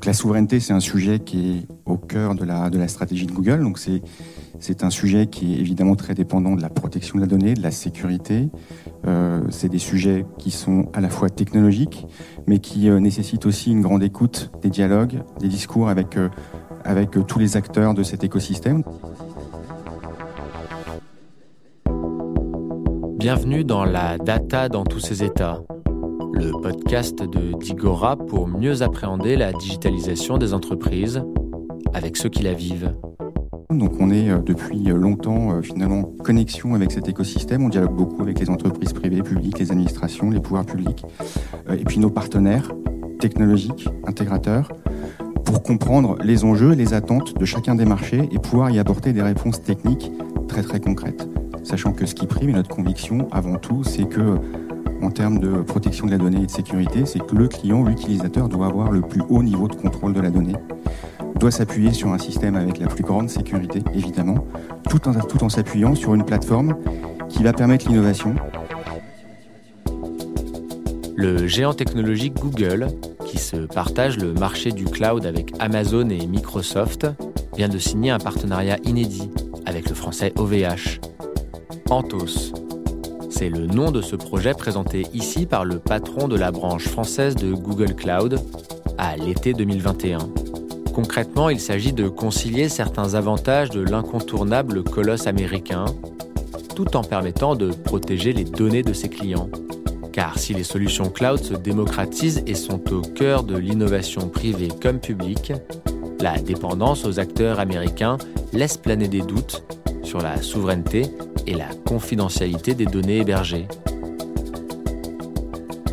Donc la souveraineté, c'est un sujet qui est au cœur de la, stratégie de Google. Donc c'est, c'est un sujet qui est évidemment très dépendant de la protection de la donnée, de la sécurité. Euh, c'est des sujets qui sont à la fois technologiques, mais qui euh, nécessitent aussi une grande écoute, des dialogues, des discours avec, euh, avec tous les acteurs de cet écosystème. Bienvenue dans la data dans tous ses états le podcast de Digora pour mieux appréhender la digitalisation des entreprises avec ceux qui la vivent. Donc on est euh, depuis longtemps euh, finalement en connexion avec cet écosystème. On dialogue beaucoup avec les entreprises privées, publiques, les administrations, les pouvoirs publics, euh, et puis nos partenaires technologiques, intégrateurs, pour comprendre les enjeux, les attentes de chacun des marchés et pouvoir y apporter des réponses techniques très très concrètes. Sachant que ce qui prime et notre conviction avant tout, c'est que en termes de protection de la donnée et de sécurité, c'est que le client, l'utilisateur, doit avoir le plus haut niveau de contrôle de la donnée, doit s'appuyer sur un système avec la plus grande sécurité, évidemment, tout en, tout en s'appuyant sur une plateforme qui va permettre l'innovation. Le géant technologique Google, qui se partage le marché du cloud avec Amazon et Microsoft, vient de signer un partenariat inédit avec le français OVH. Anthos, c'est le nom de ce projet présenté ici par le patron de la branche française de Google Cloud à l'été 2021. Concrètement, il s'agit de concilier certains avantages de l'incontournable colosse américain, tout en permettant de protéger les données de ses clients. Car si les solutions cloud se démocratisent et sont au cœur de l'innovation privée comme publique, la dépendance aux acteurs américains laisse planer des doutes sur la souveraineté et la confidentialité des données hébergées.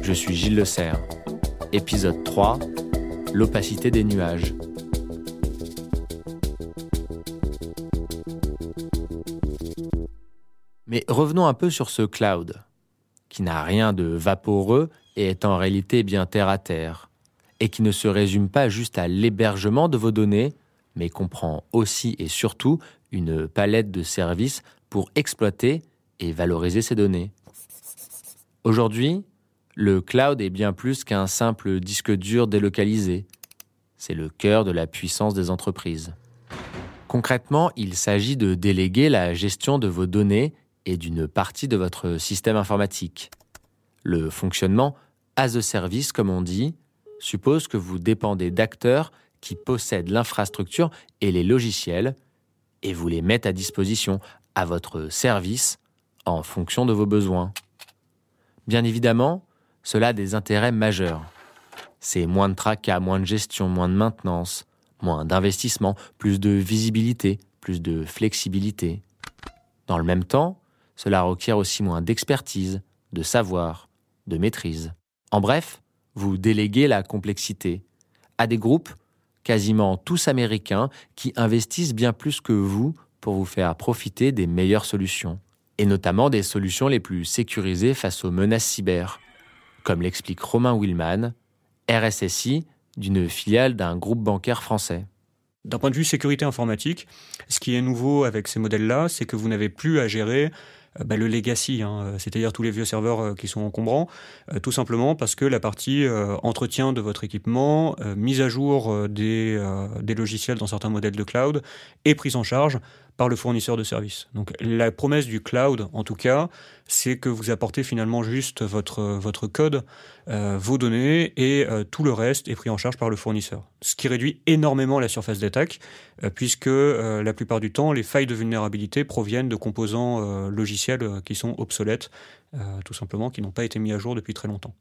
Je suis Gilles Le Serre. Épisode 3 L'opacité des nuages. Mais revenons un peu sur ce cloud, qui n'a rien de vaporeux et est en réalité bien terre à terre, et qui ne se résume pas juste à l'hébergement de vos données, mais comprend aussi et surtout une palette de services pour exploiter et valoriser ces données. Aujourd'hui, le cloud est bien plus qu'un simple disque dur délocalisé. C'est le cœur de la puissance des entreprises. Concrètement, il s'agit de déléguer la gestion de vos données et d'une partie de votre système informatique. Le fonctionnement as a service, comme on dit, suppose que vous dépendez d'acteurs qui possèdent l'infrastructure et les logiciels et vous les mettent à disposition à votre service en fonction de vos besoins. Bien évidemment, cela a des intérêts majeurs. C'est moins de tracas, moins de gestion, moins de maintenance, moins d'investissement, plus de visibilité, plus de flexibilité. Dans le même temps, cela requiert aussi moins d'expertise, de savoir, de maîtrise. En bref, vous déléguez la complexité à des groupes quasiment tous américains, qui investissent bien plus que vous pour vous faire profiter des meilleures solutions, et notamment des solutions les plus sécurisées face aux menaces cyber, comme l'explique Romain Willman, RSSI d'une filiale d'un groupe bancaire français. D'un point de vue sécurité informatique, ce qui est nouveau avec ces modèles-là, c'est que vous n'avez plus à gérer bah, le legacy, hein, euh, c'est-à-dire tous les vieux serveurs euh, qui sont encombrants, tout simplement parce que la partie entretien de votre équipement, mise à jour des, logiciels dans certains modèles de cloud est prise en charge par le fournisseur de services. Donc la promesse du cloud, en tout cas, c'est que vous apportez finalement juste votre, votre code, euh, vos données, et euh, tout le reste est pris en charge par le fournisseur. Ce qui réduit énormément la surface d'attaque, euh, puisque la plupart du temps, les failles de vulnérabilité proviennent de composants logiciels qui sont obsolètes, tout simplement, qui n'ont pas été mis à jour depuis très longtemps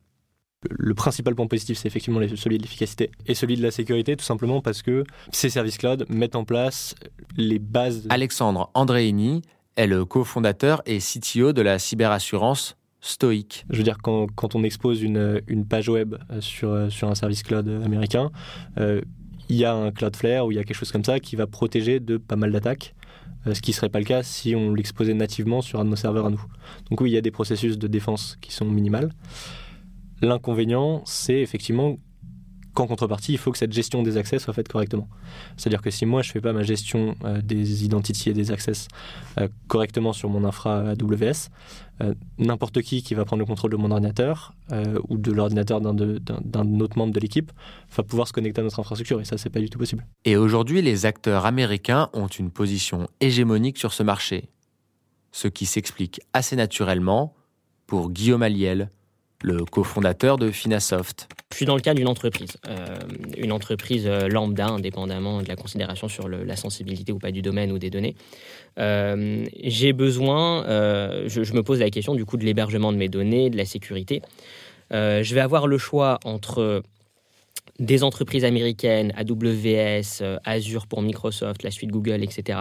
le principal point positif, c'est effectivement celui de l'efficacité et celui de la sécurité, tout simplement parce que ces services cloud mettent en place les bases. Alexandre Andréini est le cofondateur et CTO de la cyberassurance Stoic. Je veux dire, quand, on expose une, page web sur, sur un service cloud américain, euh, il y a un Cloudflare ou il y a quelque chose comme ça qui va protéger de pas mal d'attaques euh, ce qui ne serait pas le cas si on l'exposait nativement sur un de nos serveurs à nous. Donc oui, il y a des processus de défense qui sont minimales. L'inconvénient, c'est effectivement qu'en contrepartie, il faut que cette gestion des accès soit faite correctement. C'est-à-dire que si moi, je ne fais pas ma gestion euh, des identités et des accès euh, correctement sur mon infra AWS, euh, n'importe qui qui va prendre le contrôle de mon ordinateur ou de l'ordinateur d'un autre membre de l'équipe va pouvoir se connecter à notre infrastructure. Et ça, c'est pas du tout possible. Et aujourd'hui, les acteurs américains ont une position hégémonique sur ce marché. Ce qui s'explique assez naturellement pour Guillaume Aliel, le cofondateur de Finasoft. Je suis dans le cas d'une entreprise, euh, une entreprise euh, lambda, indépendamment de la considération sur la sensibilité ou pas du domaine ou des données. Euh, j'ai besoin, je, me pose la question du coup de l'hébergement de mes données, de la sécurité. je vais avoir le choix entre des entreprises américaines, AWS, Azure pour Microsoft, la suite Google, etc.,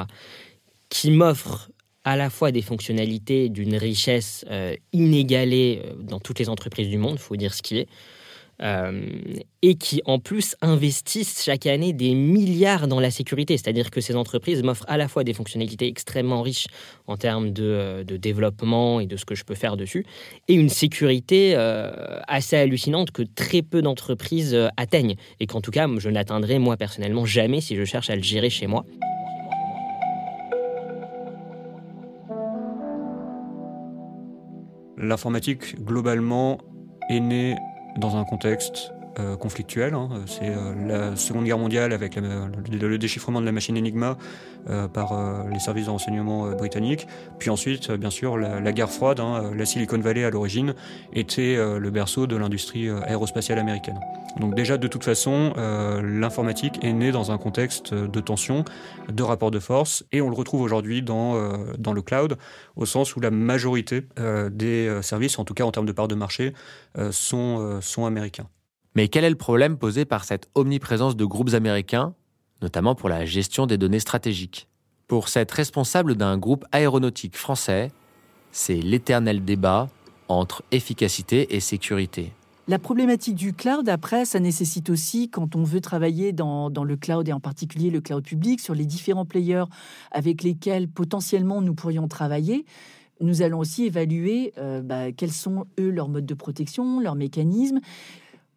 qui m'offrent à la fois des fonctionnalités d'une richesse euh, inégalée euh, dans toutes les entreprises du monde, il faut dire ce qui est, euh, et qui en plus investissent chaque année des milliards dans la sécurité. C'est-à-dire que ces entreprises m'offrent à la fois des fonctionnalités extrêmement riches en termes de, développement et de ce que je peux faire dessus, et une sécurité assez hallucinante que très peu d'entreprises atteignent, et qu'en tout cas je n'atteindrai moi personnellement jamais si je cherche à le gérer chez moi. L'informatique, globalement, est née dans un contexte euh, conflictuel. Hein. C'est euh, la Seconde Guerre mondiale avec le, déchiffrement de la machine Enigma euh, par les services de renseignement britanniques. Puis ensuite, bien sûr, la, guerre froide. Hein. La Silicon Valley, à l'origine, était le berceau de l'industrie aérospatiale américaine. Donc déjà, de toute façon, l'informatique est née dans un contexte de tension, de rapport de force, et on le retrouve aujourd'hui dans, dans le cloud, au sens où la majorité des services, en tout cas en termes de part de marché, sont, sont américains. Mais quel est le problème posé par cette omniprésence de groupes américains, notamment pour la gestion des données stratégiques? Pour cette responsable d'un groupe aéronautique français, c'est l'éternel débat entre efficacité et sécurité. La problématique du cloud, après, ça nécessite aussi, quand on veut travailler dans, le cloud et en particulier le cloud public, sur les différents players avec lesquels potentiellement nous pourrions travailler, nous allons aussi évaluer euh, bah, quels sont, eux, leurs modes de protection, leurs mécanismes,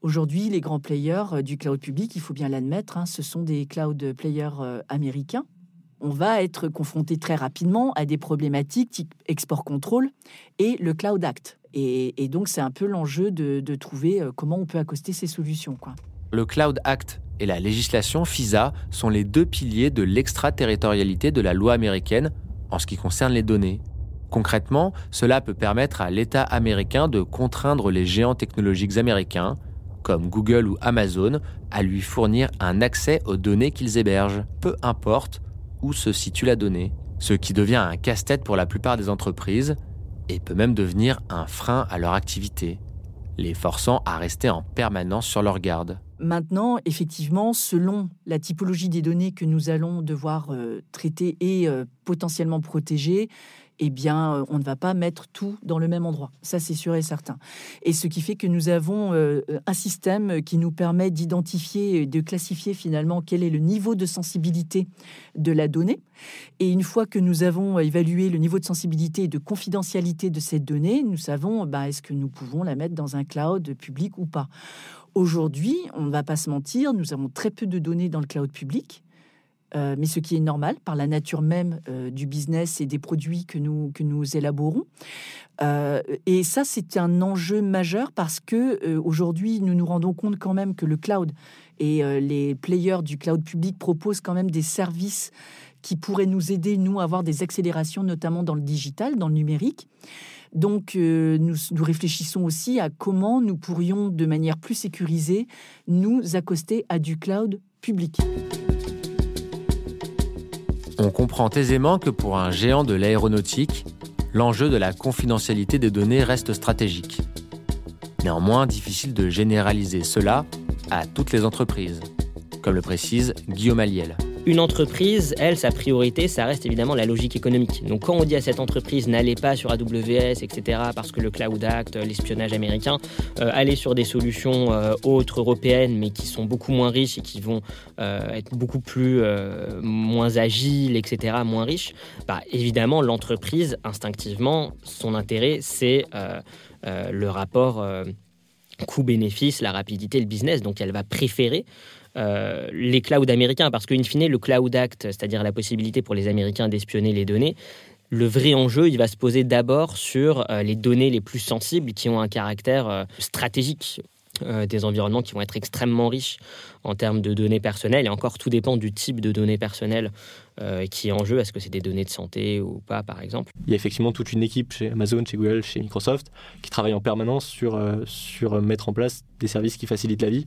Aujourd'hui, les grands players euh, du cloud public, il faut bien l'admettre, hein, ce sont des cloud players euh, américains. On va être confronté très rapidement à des problématiques type export control et le Cloud Act. Et, donc, c'est un peu l'enjeu de, trouver euh, comment on peut accoster ces solutions. Le Cloud Act et la législation FISA sont les deux piliers de l'extraterritorialité de la loi américaine en ce qui concerne les données. Concrètement, cela peut permettre à l'État américain de contraindre les géants technologiques américains comme Google ou Amazon, à lui fournir un accès aux données qu'ils hébergent, peu importe où se situe la donnée, ce qui devient un casse-tête pour la plupart des entreprises et peut même devenir un frein à leur activité, les forçant à rester en permanence sur leur garde. Maintenant, effectivement, selon la typologie des données que nous allons devoir euh, traiter et euh, potentiellement protéger, eh bien, euh, on ne va pas mettre tout dans le même endroit. Ça, c'est sûr et certain. Et ce qui fait que nous avons euh, un système qui nous permet d'identifier, de classifier finalement quel est le niveau de sensibilité de la donnée. Et une fois que nous avons évalué le niveau de sensibilité et de confidentialité de cette donnée, nous savons bah, est-ce que nous pouvons la mettre dans un cloud public ou pas. Aujourd'hui, on ne va pas se mentir, nous avons très peu de données dans le cloud public. Euh, mais ce qui est normal par la nature même euh, du business et des produits que nous, que nous élaborons. Euh, et ça, c'est un enjeu majeur parce que aujourd'hui, nous nous rendons compte quand même que le cloud et les players du cloud public proposent quand même des services qui pourraient nous aider, nous, à avoir des accélérations, notamment dans le digital, dans le numérique. Donc, nous, nous, réfléchissons aussi à comment nous pourrions, de manière plus sécurisée, nous accoster à du cloud public. On comprend aisément que pour un géant de l'aéronautique, l'enjeu de la confidentialité des données reste stratégique. Néanmoins, difficile de généraliser cela à toutes les entreprises, comme le précise Guillaume Aliel une entreprise, elle, sa priorité, ça reste évidemment la logique économique. Donc quand on dit à cette entreprise n'allez pas sur AWS, etc., parce que le Cloud Act, l'espionnage américain, euh, allez sur des solutions euh, autres européennes, mais qui sont beaucoup moins riches et qui vont euh, être beaucoup plus moins agiles, etc., moins riches, bah, évidemment, l'entreprise, instinctivement, son intérêt, c'est le rapport coût-bénéfice, la rapidité, le business. Donc elle va préférer euh, les clouds américains, parce qu'in fine, le Cloud Act, c'est-à-dire la possibilité pour les Américains d'espionner les données, le vrai enjeu, il va se poser d'abord sur euh, les données les plus sensibles qui ont un caractère euh, stratégique. des environnements qui vont être extrêmement riches en termes de données personnelles. Et encore, tout dépend du type de données personnelles qui est en jeu. Est-ce que c'est des données de santé ou pas, par exemple? Il y a effectivement toute une équipe chez Amazon, chez Google, chez Microsoft qui travaille en permanence sur, sur mettre en place des services qui facilitent la vie.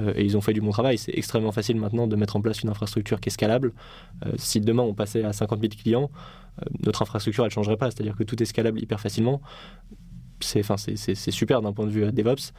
Euh, et ils ont fait du bon travail. C'est extrêmement facile maintenant de mettre en place une infrastructure qui est scalable. Euh, si demain on passait à 50 000 clients, euh, notre infrastructure elle changerait pas. C'est-à-dire que tout est scalable hyper facilement. C'est, super d'un point de vue DevOps.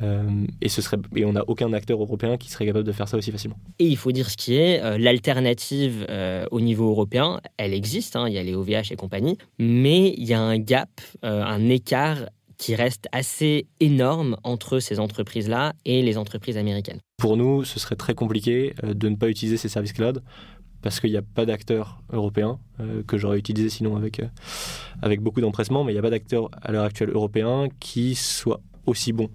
et on n'a aucun acteur européen qui serait capable de faire ça aussi facilement. Et il faut dire ce qui est, l'alternative au niveau européen, elle existe, hein, il y a les OVH et compagnie, mais il y a un gap, un écart qui reste assez énorme entre ces entreprises-là et les entreprises américaines. Pour nous, ce serait très compliqué euh, de ne pas utiliser ces services cloud parce qu'il n'y a pas d'acteurs européens euh, que j'aurais utilisé sinon avec, euh, avec beaucoup d'empressement, mais il n'y a pas d'acteurs à l'heure actuelle européens qui soient aussi bons.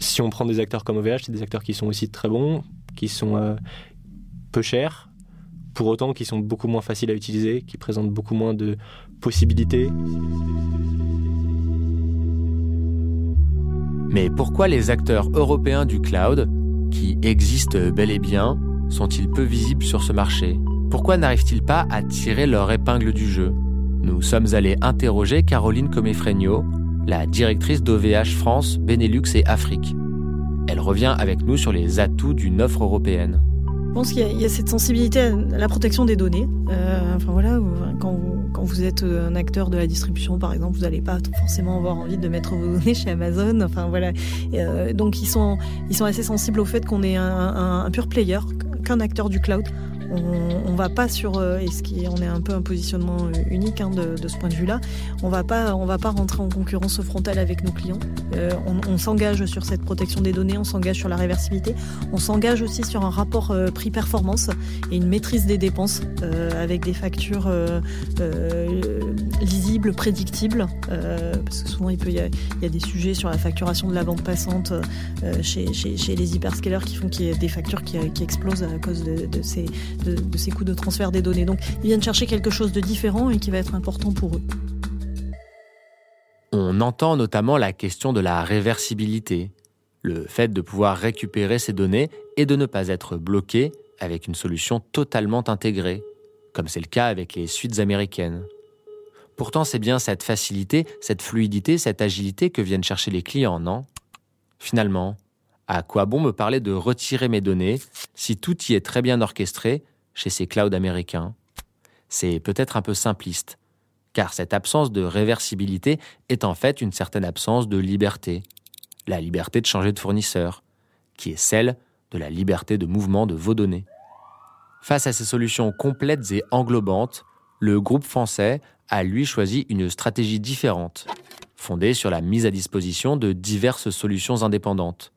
si on prend des acteurs comme OVH, c'est des acteurs qui sont aussi très bons, qui sont peu chers, pour autant qui sont beaucoup moins faciles à utiliser, qui présentent beaucoup moins de possibilités. Mais pourquoi les acteurs européens du cloud, qui existent bel et bien, sont-ils peu visibles sur ce marché? Pourquoi n'arrivent-ils pas à tirer leur épingle du jeu? Nous sommes allés interroger Caroline Comefregno, la directrice d'OVH France, Benelux et Afrique. Elle revient avec nous sur les atouts d'une offre européenne. Je pense qu'il y, a cette sensibilité à la protection des données. Euh, enfin voilà, quand quand vous êtes euh, un acteur de la distribution, par exemple, vous n'allez pas forcément avoir envie de mettre vos données chez Amazon. Enfin voilà. Euh, donc ils sont, assez sensibles au fait qu'on est un pur player, qu'un acteur du cloud on, on va pas sur euh, et ce qui on est un peu un positionnement euh, unique hein, de, ce point de vue-là. On va pas on va pas rentrer en concurrence frontale avec nos clients. Euh, on, s'engage sur cette protection des données, on s'engage sur la réversibilité, on s'engage aussi sur un rapport prix-performance et une maîtrise des dépenses avec des factures lisibles, prédictibles, parce que souvent il y a, des sujets sur la facturation de la bande passante chez, les hyperscalers qui font qu'il y a des factures qui, explosent à cause de ces de, ces coûts de transfert des données. Donc ils viennent chercher quelque chose de différent et qui va être important pour eux. On entend notamment la question de la réversibilité, le fait de pouvoir récupérer ces données et de ne pas être bloqué avec une solution totalement intégrée, comme c'est le cas avec les suites américaines. Pourtant, c'est bien cette facilité, cette fluidité, cette agilité que viennent chercher les clients, non? Finalement, à quoi bon me parler de retirer mes données si tout y est très bien orchestré chez ces clouds américains C'est peut-être un peu simpliste, car cette absence de réversibilité est en fait une certaine absence de liberté, la liberté de changer de fournisseur, qui est celle de la liberté de mouvement de vos données. Face à ces solutions complètes et englobantes, le groupe français a lui choisi une stratégie différente, fondée sur la mise à disposition de diverses solutions indépendantes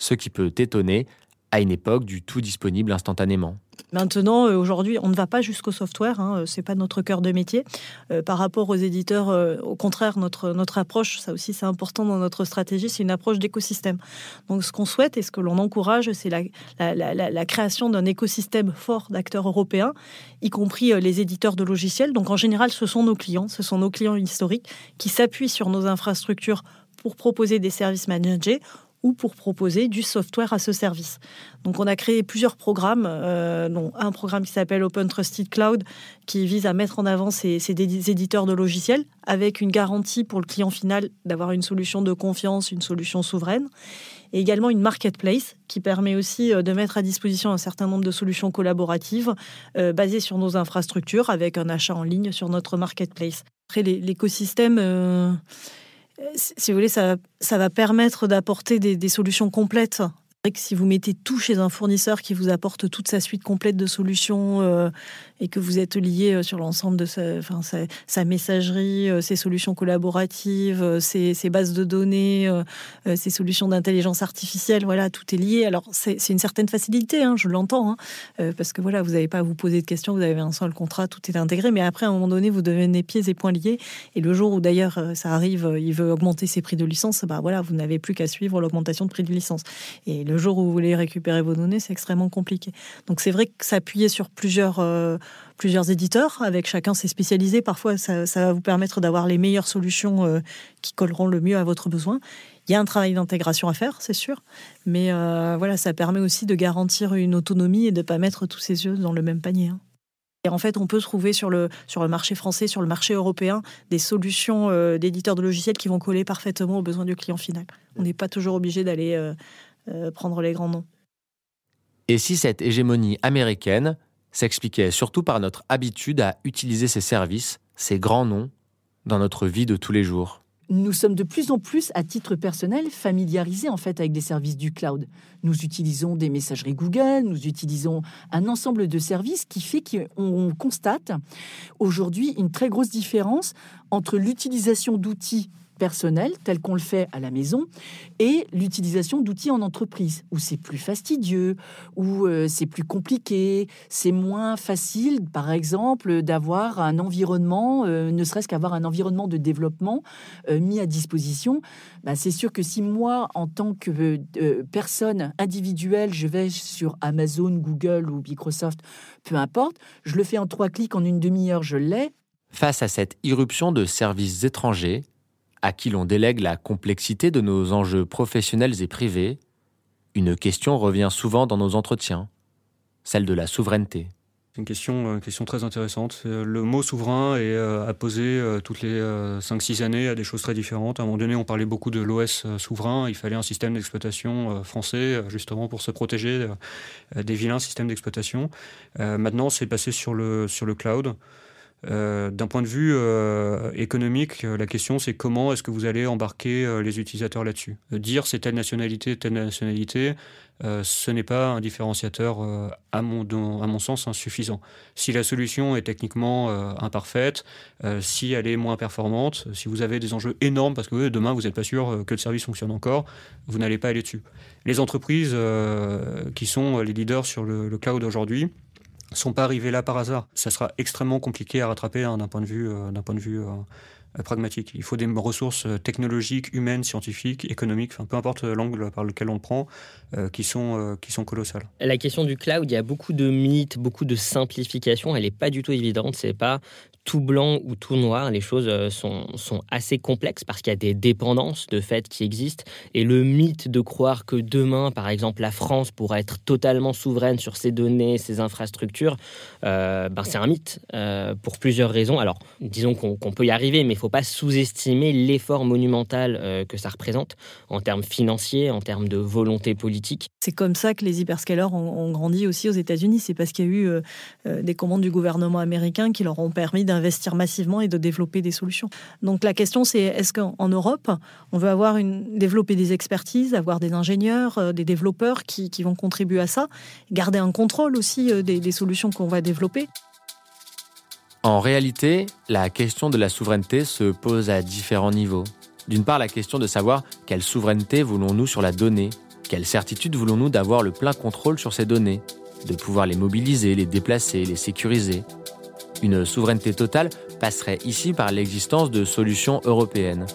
ce qui peut étonner à une époque du tout disponible instantanément. Maintenant, euh, aujourd'hui, on ne va pas jusqu'au software, hein, euh, c'est pas notre cœur de métier. Euh, par rapport aux éditeurs, au contraire, notre, notre approche, ça aussi c'est important dans notre stratégie, c'est une approche d'écosystème. Donc ce qu'on souhaite et ce que l'on encourage, c'est la, la, la, la, création d'un écosystème fort d'acteurs européens, y compris les éditeurs de logiciels. Donc en général, ce sont nos clients, ce sont nos clients historiques qui s'appuient sur nos infrastructures pour proposer des services managés ou pour proposer du software à ce service. Donc on a créé plusieurs programmes, euh, dont un programme qui s'appelle Open Trusted Cloud, qui vise à mettre en avant ces, éditeurs de logiciels avec une garantie pour le client final d'avoir une solution de confiance, une solution souveraine. Et également une marketplace qui permet aussi euh, de mettre à disposition un certain nombre de solutions collaboratives euh, basées sur nos infrastructures avec un achat en ligne sur notre marketplace. Après, l'écosystème si vous voulez, ça, ça va permettre d'apporter des, solutions complètes que si vous mettez tout chez un fournisseur qui vous apporte toute sa suite complète de solutions euh, et que vous êtes lié euh, sur l'ensemble de sa, messagerie, euh, ses solutions collaboratives, ses, bases de données, ses solutions d'intelligence artificielle, voilà, tout est lié. Alors c'est une certaine facilité, hein, je l'entends, hein, parce que voilà, vous n'avez pas à vous poser de questions, vous avez un seul contrat, tout est intégré, mais après à un moment donné, vous devenez pieds et poings liés. Et le jour où d'ailleurs ça arrive, il veut augmenter ses prix de licence, bah voilà, vous n'avez plus qu'à suivre l'augmentation de prix de licence. Et le jour où vous voulez récupérer vos données, c'est extrêmement compliqué. Donc c'est vrai que s'appuyer sur plusieurs, euh, plusieurs éditeurs, avec chacun ses spécialisés, parfois ça, va vous permettre d'avoir les meilleures solutions euh, qui colleront le mieux à votre besoin. Il y a un travail d'intégration à faire, c'est sûr, mais euh, voilà, ça permet aussi de garantir une autonomie et de ne pas mettre tous ses yeux dans le même panier. Hein. Et en fait, on peut trouver sur le, sur le marché français, sur le marché européen, des solutions d'éditeurs de logiciels qui vont coller parfaitement aux besoins du client final. On n'est pas toujours obligé d'aller prendre les grands noms. Et si cette hégémonie américaine s'expliquait surtout par notre habitude à utiliser ces services, ces grands noms, dans notre vie de tous les jours? Nous sommes de plus en plus, à titre personnel, familiarisés en fait avec des services du cloud. Nous utilisons des messageries Google, nous utilisons un ensemble de services qui fait qu'on constate aujourd'hui une très grosse différence entre l'utilisation d'outils personnel, tel qu'on le fait à la maison, et l'utilisation d'outils en entreprise, où c'est plus fastidieux, où euh, c'est plus compliqué, c'est moins facile, par exemple, d'avoir un environnement, euh, ne serait-ce qu'avoir un environnement de développement euh, mis à disposition. Bah, c'est sûr que si moi, en tant que personne individuelle, je vais sur Amazon, Google ou Microsoft, peu importe, je le fais en trois clics, en une demi-heure, je l'ai. Face à cette irruption de services étrangers, à qui l'on délègue la complexité de nos enjeux professionnels et privés, une question revient souvent dans nos entretiens, celle de la souveraineté. C'est une question, euh, question très intéressante. Euh, le mot souverain est euh, à poser toutes les 5-6 années à des choses très différentes. À un moment donné, on parlait beaucoup de l'OS souverain. Il fallait un système d'exploitation français, justement, pour se protéger des vilains systèmes d'exploitation. Maintenant, c'est passé sur le, sur le cloud. Euh, d'un point de vue euh, économique, euh, la question c'est comment est-ce que vous allez embarquer les utilisateurs là-dessus? dire c'est telle nationalité, telle nationalité, ce n'est pas un différenciateur à, mon, sens insuffisant. Si la solution est techniquement imparfaite, si elle est moins performante, si vous avez des enjeux énormes parce que demain vous n'êtes pas sûr que le service fonctionne encore, vous n'allez pas aller dessus. Les entreprises qui sont les leaders sur le, le cloud aujourd'hui, sont pas arrivés là par hasard. Ça sera extrêmement compliqué à rattraper hein, d'un point de vue, euh, d'un point de vue euh, pragmatique. Il faut des ressources euh, technologiques, humaines, scientifiques, économiques, peu importe l'angle par lequel on le prend, qui, sont, qui sont colossales. La question du cloud, il y a beaucoup de mythes, beaucoup de simplifications. Elle n'est pas du tout évidente. C'est pas tout blanc ou tout noir. Les choses euh, sont, sont assez complexes parce qu'il y a des dépendances de fait qui existent. Et le mythe de croire que demain, par exemple, la France pourra être totalement souveraine sur ses données, ses infrastructures, euh, ben c'est un mythe euh, pour plusieurs raisons. Alors, disons qu'on peut y arriver, mais il ne faut pas sous-estimer l'effort monumental que ça représente en termes financiers, en termes de volonté politique. C'est comme ça que les hyperscalers ont, ont grandi aussi aux États-Unis. C'est parce qu'il y a eu des commandes du gouvernement américain qui leur ont permis d'investir massivement et de développer des solutions. Donc la question c'est est-ce qu'en Europe, on veut avoir une, développer des expertises, avoir des ingénieurs, euh, des développeurs qui, vont contribuer à ça, garder un contrôle aussi euh, des, des solutions qu'on va développer? En réalité, la question de la souveraineté se pose à différents niveaux. D'une part, la question de savoir quelle souveraineté voulons-nous sur la donnée, quelle certitude voulons-nous d'avoir le plein contrôle sur ces données, de pouvoir les mobiliser, les déplacer, les sécuriser, une souveraineté totale passerait ici par l'existence de solutions européennes,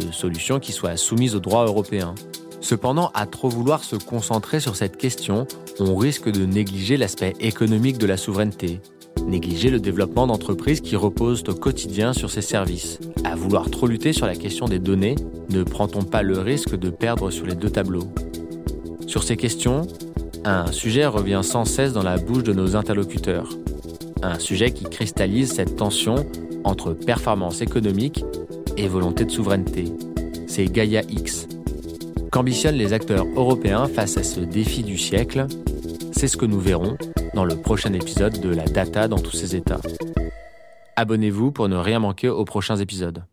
de solutions qui soient soumises au droit européen. Cependant, à trop vouloir se concentrer sur cette question, on risque de négliger l'aspect économique de la souveraineté, négliger le développement d'entreprises qui reposent au quotidien sur ces services. À vouloir trop lutter sur la question des données, ne prend-on pas le risque de perdre sur les deux tableaux? Sur ces questions, un sujet revient sans cesse dans la bouche de nos interlocuteurs, un sujet qui cristallise cette tension entre performance économique et volonté de souveraineté. C'est Gaia X. Qu'ambitionnent les acteurs européens face à ce défi du siècle? C'est ce que nous verrons dans le prochain épisode de La Data dans tous ses états. Abonnez-vous pour ne rien manquer aux prochains épisodes.